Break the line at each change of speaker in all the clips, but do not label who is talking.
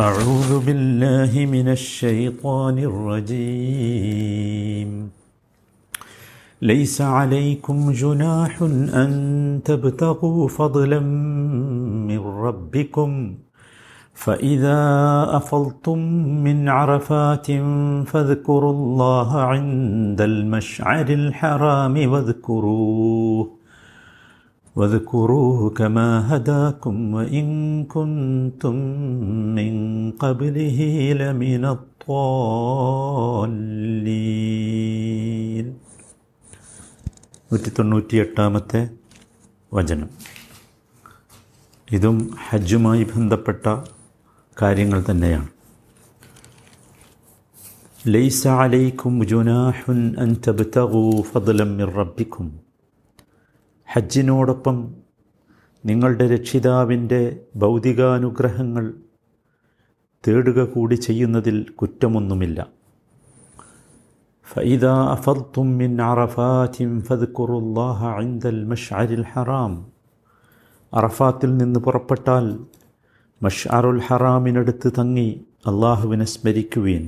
أعوذ بالله من الشيطان الرجيم. ليس عليكم جناح أن تبتغوا فضلا من ربكم فإذا أفضتم من عرفات فاذكروا الله عند المشعر الحرام واذكروه. واذكروه كما هداكم وإن كنتم من قبله لمن الضالين നൂറ്റി തൊണ്ണൂറ്റിയെട്ടാമത്തെ വചനം ഇതും ഹജ്ജുമായി ബന്ധപ്പെട്ട കാര്യങ്ങൾ തന്നെയാണ് ലൈസ അലൈക്കും ജുനാഹുൻ അൻ തബ്തഗൂ ഫദ്ലം മിർ റബ്ബിക്കും ഹജ്ജിനോടൊപ്പം നിങ്ങളുടെ രക്ഷിതാവിൻ്റെ ഭൗതികാനുഗ്രഹങ്ങൾ തേടുക കൂടി ചെയ്യുന്നതിൽ കുറ്റമൊന്നുമില്ല فإذا أفضتم من عرفات فاذكروا الله عند المشعر الحرام അറഫാത്തിൽ നിന്ന് പുറപ്പെട്ടാൽ മഷ്അറുൽ ഹറാമിനടുത്ത് തങ്ങി അള്ളാഹുവിനെ സ്മരിക്കുവീൻ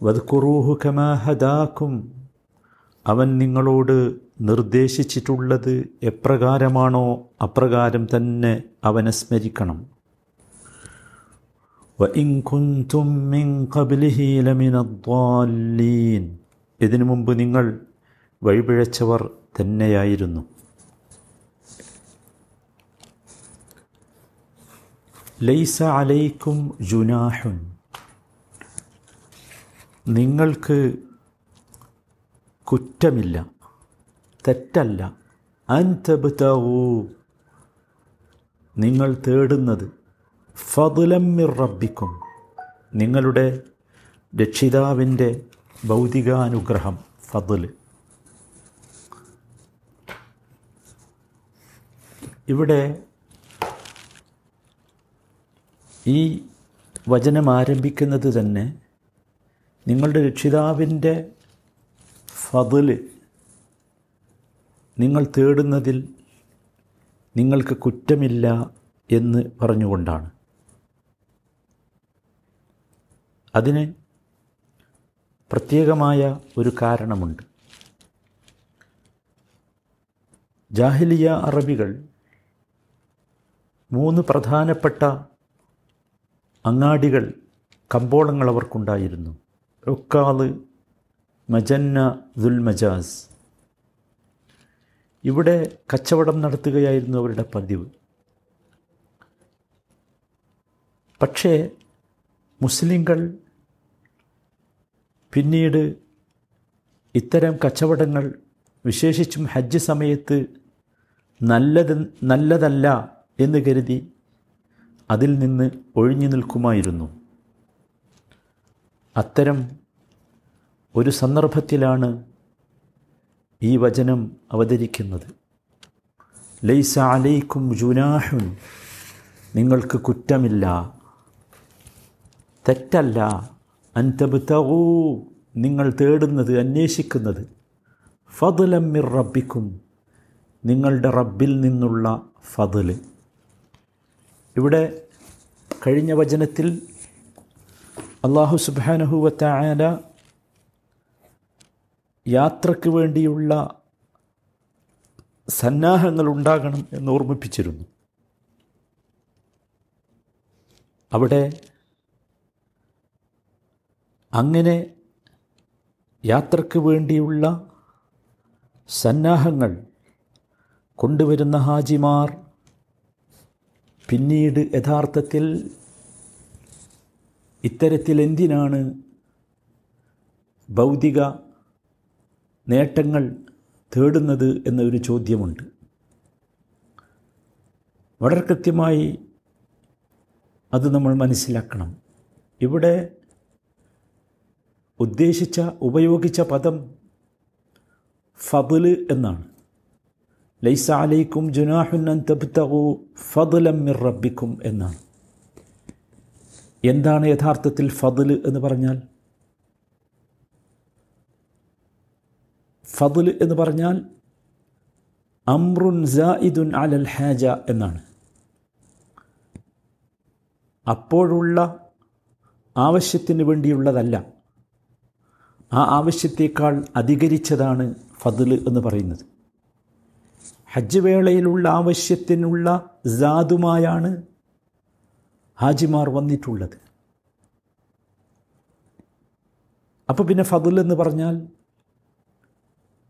വദ്കുറൂഹു കമാ ഹദാക്കും അവൻ നിങ്ങളോട് നിർദ്ദേശിച്ചിട്ടുള്ളത് എപ്രകാരമാണോ അപ്രകാരം തന്നെ അവനെ സ്മരിക്കണം. ഇതിനു മുമ്പ് നിങ്ങൾ വഴിപിഴച്ചവർ തന്നെയായിരുന്നു. ലൈസ അലൈക്കും ജുനാഹുൻ. നിങ്ങൾക്ക് കുറ്റമില്ല. തെറ്റല്ല. അൻതബ്തവൂ നിങ്ങൾ തേടുന്നത് ഫതുലമ്മിർ റബ്ബിക്കും. നിങ്ങളുടെ രക്ഷിതാവിന്റെ ഭൗതികാനുഗ്രഹം ഫതുൽ ഇവിടെ ഈ വചനം ആരംഭിക്കുന്നത് തന്നെ നിങ്ങളുടെ രക്ഷിതാവിന്റെ ഫതിൽ നിങ്ങൾ തേടുന്നതിൽ നിങ്ങൾക്ക് കുറ്റമില്ല എന്ന് പറഞ്ഞുകൊണ്ടാണ്. അതിന് പ്രത്യേകമായ ഒരു കാരണമുണ്ട്. ജാഹിലിയ അറബികൾ മൂന്ന് പ്രധാനപ്പെട്ട അങ്ങാടികൾ കമ്പോളങ്ങൾ അവർക്കുണ്ടായിരുന്നു. ഒക്കാൽ മജന്ന ദുൽ മജാസ്. ഇവിടെ കച്ചവടം നടത്തുകയായിരുന്നു അവരുടെ പതിവ്. പക്ഷേ മുസ്ലിങ്ങൾ പിന്നീട് ഇത്തരം കച്ചവടങ്ങൾ വിശേഷിച്ചും ഹജ്ജ് സമയത്ത് നല്ലത് നല്ലതല്ല എന്ന് കരുതി അതിൽ നിന്ന് ഒഴിഞ്ഞു നിൽക്കുമായിരുന്നു. അത്തരം ഒരു സന്ദർഭത്തിലാണ് ഈ വചനം അവതരിക്കുന്നത്. ലൈസ അലൈക്കും ജുനാഹുൻ നിങ്ങൾക്ക് കുറ്റമില്ല. തെറ്റല്ല. അൻതബ്തവൂ നിങ്ങൾ തേടുന്നത് അന്വേഷിക്കുന്നത്. ഫതുലമ്മിർ മിർ റബ്ബിക്കും നിങ്ങളുടെ റബ്ബിൽ നിന്നുള്ള ഫതിൽ ഇവിടെ കഴിഞ്ഞ വചനത്തിൽ അള്ളാഹു സുബാനഹുവത്തായാല യാത്രയ്ക്ക് വേണ്ടിയുള്ള സന്നാഹങ്ങൾ ഉണ്ടാകണം എന്ന് ഓർമ്മിപ്പിച്ചിരുന്നു. അവിടെ അങ്ങനെ യാത്രയ്ക്ക് വേണ്ടിയുള്ള സന്നാഹങ്ങൾ കൊണ്ടുവരുന്ന ഹാജിമാർ പിന്നീട് യഥാർത്ഥത്തിൽ ഇത്തരത്തിൽ എന്തിനാണ് ഭൗതിക നേട്ടങ്ങൾ തേടുന്നത് എന്നൊരു ചോദ്യമുണ്ട്. വളരെ കൃത്യമായി അത് നമ്മൾ മനസ്സിലാക്കണം. ഇവിടെ ഉദ്ദേശിച്ച ഉപയോഗിച്ച പദം ഫതിൽ എന്നാണ്. ലൈസ അലൈക്കും ജുനാഹുൻ അൻ തബ്തഗു ഫضലം മിർ എന്നാണ്. എന്താണ് യഥാർത്ഥത്തിൽ ഫതിൽ എന്ന് പറഞ്ഞാൽ? ഫضൽ എന്ന് പറഞ്ഞാൽ അമ്രുൻ സായിദുൻ അലൽ ഹാജ എന്നാണ്. അപ്പോഴുള്ള ആവശ്യത്തിന് വേണ്ടിയുള്ളതല്ല. ആ ആവശ്യത്തേക്കാൾ അധികരിച്ചതാണ് ഫതിൽ എന്ന് പറയുന്നത്. ഹജ്ജ് വേളയിലുള്ള ആവശ്യത്തിനുള്ള ജാതുമായാണ് ഹാജിമാർ വന്നിട്ടുള്ളത്. അപ്പോൾ പിന്നെ ഫതിൽ എന്ന് പറഞ്ഞാൽ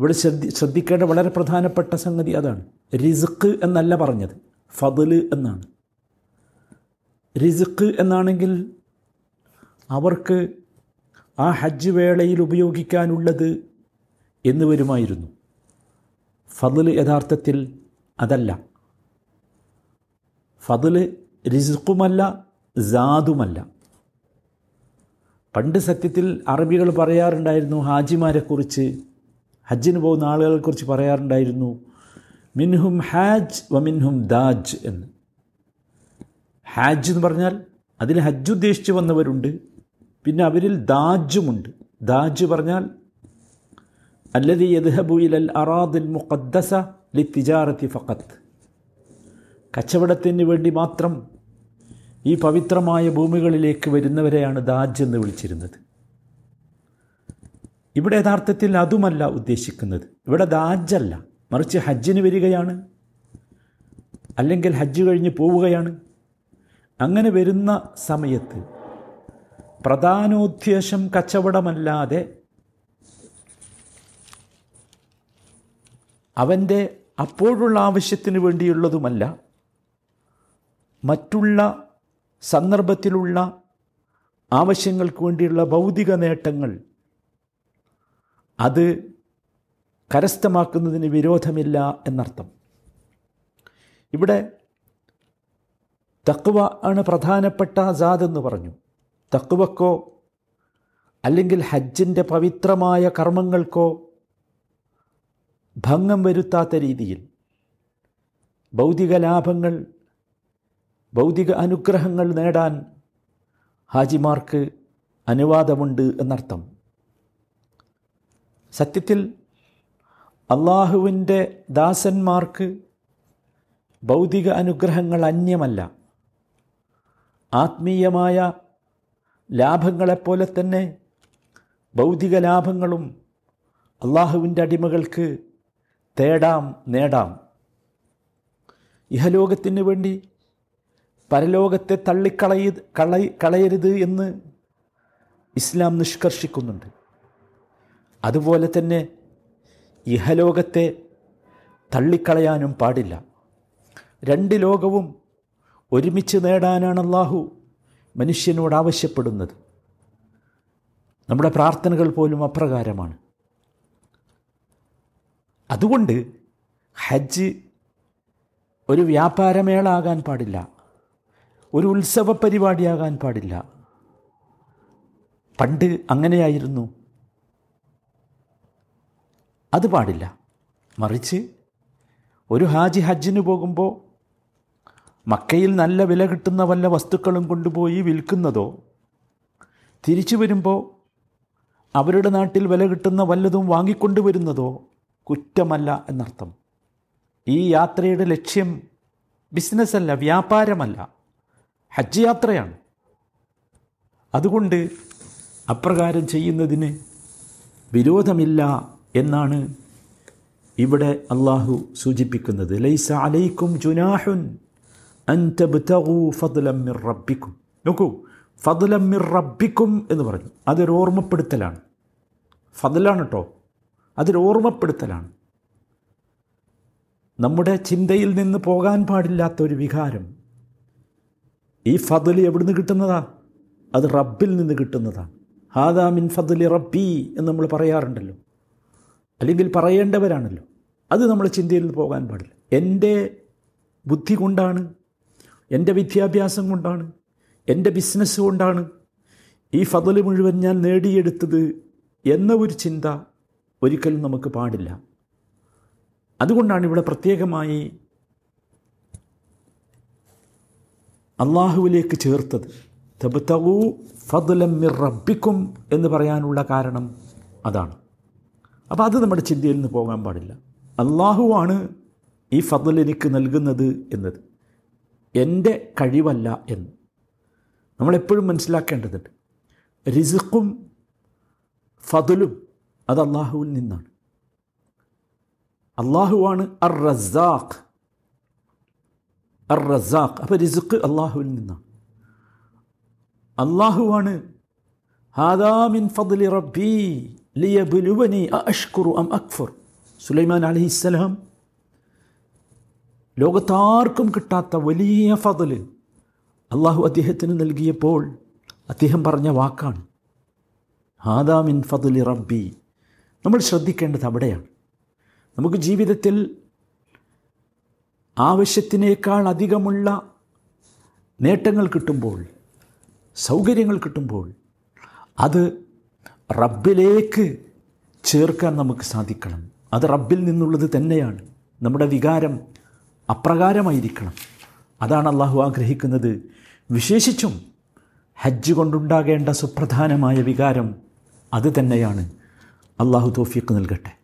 ഇവിടെ ശ്രദ്ധി ശ്രദ്ധിക്കേണ്ട വളരെ പ്രധാനപ്പെട്ട സംഗതി അതാണ്. റിസുക്ക് എന്നല്ല പറഞ്ഞത്. ഫതിൽ എന്നാണ്. റിസുക്ക് എന്നാണെങ്കിൽ അവർക്ക് ആ ഹജ്ജ് വേളയിൽ ഉപയോഗിക്കാനുള്ളത് എന്ന് വരുമായിരുന്നു ഫതിൽ യഥാർത്ഥത്തിൽ അതല്ല. ഫതിൽ റിസുക്കുമല്ല ജാതുമല്ല പണ്ട് സത്യത്തിൽ അറബികൾ പറയാറുണ്ടായിരുന്നു ഹാജിമാരെക്കുറിച്ച് ഹജ്ജിന് പോകുന്ന ആളുകളെക്കുറിച്ച് പറയാറുണ്ടായിരുന്നു മിൻഹും ഹാജ് വ മിൻഹും ദാജ് എന്ന്. ഹാജ് എന്ന് പറഞ്ഞാൽ അതിൽ ഹജ്ജ് ഉദ്ദേശിച്ച് വന്നവരുണ്ട് പിന്നെ അവരിൽ ദാജുമുണ്ട് ദാജ് പറഞ്ഞാൽ അല്ലതി യദ്ഹബു ഇലൽ അറാദിൽ മുഖദ്ദസ ലി തിജാറത്തി ഫഖത്ത് കച്ചവടത്തിന് വേണ്ടി മാത്രം ഈ പവിത്രമായ ഭൂമികളിലേക്ക് വരുന്നവരെയാണ് ദാജ് എന്ന് വിളിച്ചിരുന്നത്. ഇവിടെ യഥാർത്ഥത്തിൽ അതുമല്ല ഉദ്ദേശിക്കുന്നത്. ഇവിടെ ദാജല്ല മറിച്ച് ഹജ്ജിന് വരികയാണ്. അല്ലെങ്കിൽ ഹജ്ജ് കഴിഞ്ഞ് പോവുകയാണ്. അങ്ങനെ വരുന്ന സമയത്ത് പ്രധാനോദ്ദേശം കച്ചവടമല്ലാതെ അവന്റെ അപ്പോഴുള്ള ആവശ്യത്തിന് വേണ്ടിയുള്ളതുമല്ല മറ്റുള്ള സന്ദർഭത്തിലുള്ള ആവശ്യങ്ങൾക്ക് വേണ്ടിയുള്ള ഭൗതിക നേട്ടങ്ങൾ അത് കരസ്ഥമാക്കുന്നതിന് വിരോധമില്ല എന്നർത്ഥം. ഇവിടെ തക്കുവ ആണ് പ്രധാനപ്പെട്ട അസാദ് എന്ന് പറഞ്ഞു. തക്കുവക്കോ അല്ലെങ്കിൽ ഹജ്ജിന്റെ പവിത്രമായ കർമ്മങ്ങൾക്കോ ഭംഗം വരുത്താത്ത രീതിയിൽ ഭൗതിക ലാഭങ്ങൾ ഭൗതിക അനുഗ്രഹങ്ങൾ നേടാൻ ഹാജിമാർക്ക് അനുവാദമുണ്ട് എന്നർത്ഥം. സത്യത്തിൽ അള്ളാഹുവിന്റെ ദാസന്മാർക്ക് ഭൗതിക അനുഗ്രഹങ്ങൾ അന്യമല്ല. ആത്മീയമായ ലാഭങ്ങളെപ്പോലെ തന്നെ ഭൗതിക ലാഭങ്ങളും അള്ളാഹുവിന്റെ അടിമകൾക്ക് തേടാം നേടാം. ഇഹലോകത്തിന് വേണ്ടി പരലോകത്തെ തള്ളിക്കളയ കളയ കളയരുത് എന്ന് ഇസ്ലാം നിഷ്കർഷിക്കുന്നുണ്ട്. അതുപോലെ തന്നെ ഇഹലോകത്തെ തള്ളിക്കളയാനും പാടില്ല. രണ്ട് ലോകവും ഒരുമിച്ച് നേടാനാണ് അള്ളാഹു മനുഷ്യനോട് ആവശ്യപ്പെടുന്നത്. നമ്മുടെ പ്രാർത്ഥനകൾ പോലും അപ്രകാരമാണ്. അതുകൊണ്ട് ഹജ്ജ് ഒരു വ്യാപാരമേള ആകാൻ പാടില്ല. ഒരു ഉത്സവ പരിപാടിയാകാൻ പാടില്ല. പണ്ട് അങ്ങനെയായിരുന്നു. അത് പാടില്ല. മറിച്ച് ഒരു ഹാജി ഹജ്ജിന് പോകുമ്പോൾ മക്കയിൽ നല്ല വില കിട്ടുന്ന വല്ല വസ്തുക്കളും കൊണ്ടുപോയി വിൽക്കുന്നതോ തിരിച്ചു വരുമ്പോൾ അവരുടെ നാട്ടിൽ വില കിട്ടുന്ന വല്ലതും വാങ്ങിക്കൊണ്ടുവരുന്നതോ കുറ്റമല്ല എന്നർത്ഥം. ഈ യാത്രയുടെ ലക്ഷ്യം ബിസിനസ്സല്ല വ്യാപാരമല്ല. ഹജ്ജ് യാത്രയാണ്. അതുകൊണ്ട് അപ്രകാരം ചെയ്യുന്നതിന് വിരോധമില്ല എന്നാണ് ഇവിടെ അള്ളാഹു സൂചിപ്പിക്കുന്നത്. ലൈസ അലൈക്കും ജുനാഹുൻ റബ്ബിക്കും. നോക്കൂ ഫതുലമ്മിർ മിർ റബ്ബിക്കും എന്ന് പറഞ്ഞു. അതൊരു ഓർമ്മപ്പെടുത്തലാണ്. ഫതിലാണ് കേട്ടോ അതൊരു ഓർമ്മപ്പെടുത്തലാണ്. നമ്മുടെ ചിന്തയിൽ നിന്ന് പോകാൻ പാടില്ലാത്ത ഒരു വികാരം. ഈ ഫضൽ എവിടുന്ന് കിട്ടുന്നതാ? അത് റബ്ബിൽ നിന്ന് കിട്ടുന്നതാണ് ഹാദാ മിൻ ഫضലി റബ്ബി എന്ന് നമ്മൾ പറയാറുണ്ടല്ലോ. അല്ലെങ്കിൽ പറയേണ്ടവരാണല്ലോ. അത് നമ്മൾ ചിന്തയിൽ പോകാൻ പാടില്ല. എന്റെ ബുദ്ധി കൊണ്ടാണ് എന്റെ വിദ്യാഭ്യാസം കൊണ്ടാണ് എന്റെ ബിസിനസ് കൊണ്ടാണ് ഈ ഫതൽ മുഴുവൻ ഞാൻ നേടിയെടുത്തത് എന്ന ഒരു ചിന്ത ഒരിക്കലും നമുക്ക് പാടില്ല. അതുകൊണ്ടാണ് ഇവിടെ പ്രത്യേകമായി അള്ളാഹുവിലേക്ക് ചേർത്തത്. തബുത്തവു ഫതുലം മിർ റബ്ബിക്കും എന്ന് പറയാനുള്ള കാരണം അതാണ്. അപ്പോൾ അത് നമ്മുടെ ചിന്തയിൽ നിന്ന് പോകാൻ പാടില്ല. അള്ളാഹുവാണ് ഈ ഫضൽ എനിക്ക് നൽകുന്നത് എന്നത്. എന്റെ കഴിവല്ല എന്ന്. നമ്മളെപ്പോഴും മനസ്സിലാക്കേണ്ടതുണ്ട്. റിസുക്കും ഫതുലും അത് അള്ളാഹുവിൽ നിന്നാണ്. അള്ളാഹുവാണ് അർ റസാഖ് അർ റസാഖ് അപ്പോൾ റിസുക്ക് അള്ളാഹുവിൽ നിന്നാണ് അള്ളാഹുവാണ് ഹാദാമിൻ ഫദ്ലി റബ്ബി. ലിയബുലുവനി അഷ്കുറു അം അക്ഫർ സുലൈമാൻ അലഹിസ്സലാം ലോകത്താർക്കും കിട്ടാത്ത വലിയ ഫതൽ അള്ളാഹു അദ്ദേഹത്തിന് നൽകിയപ്പോൾ അദ്ദേഹം പറഞ്ഞ വാക്കാണ്. ഹാദാമിൻ ഫതുലി റബ്ബി. നമ്മൾ ശ്രദ്ധിക്കേണ്ടത് അവിടെയാണ്. നമുക്ക് ജീവിതത്തിൽ ആവശ്യത്തിനേക്കാൾ അധികമുള്ള നേട്ടങ്ങൾ കിട്ടുമ്പോൾ സൗകര്യങ്ങൾ കിട്ടുമ്പോൾ അത് റബ്ബിലേക്ക് ചേർക്കാൻ നമുക്ക് സാധിക്കണം. അത് റബ്ബിൽ നിന്നുള്ളത് തന്നെയാണ്. നമ്മുടെ വികാരം അപ്രകാരമായിരിക്കണം. അതാണ് അള്ളാഹു ആഗ്രഹിക്കുന്നത്. വിശേഷിച്ചും ഹജ്ജ് കൊണ്ടുണ്ടാകേണ്ട സുപ്രധാനമായ വികാരം അത് തന്നെയാണ്. അള്ളാഹു തോഫിക്ക് നൽകട്ടെ.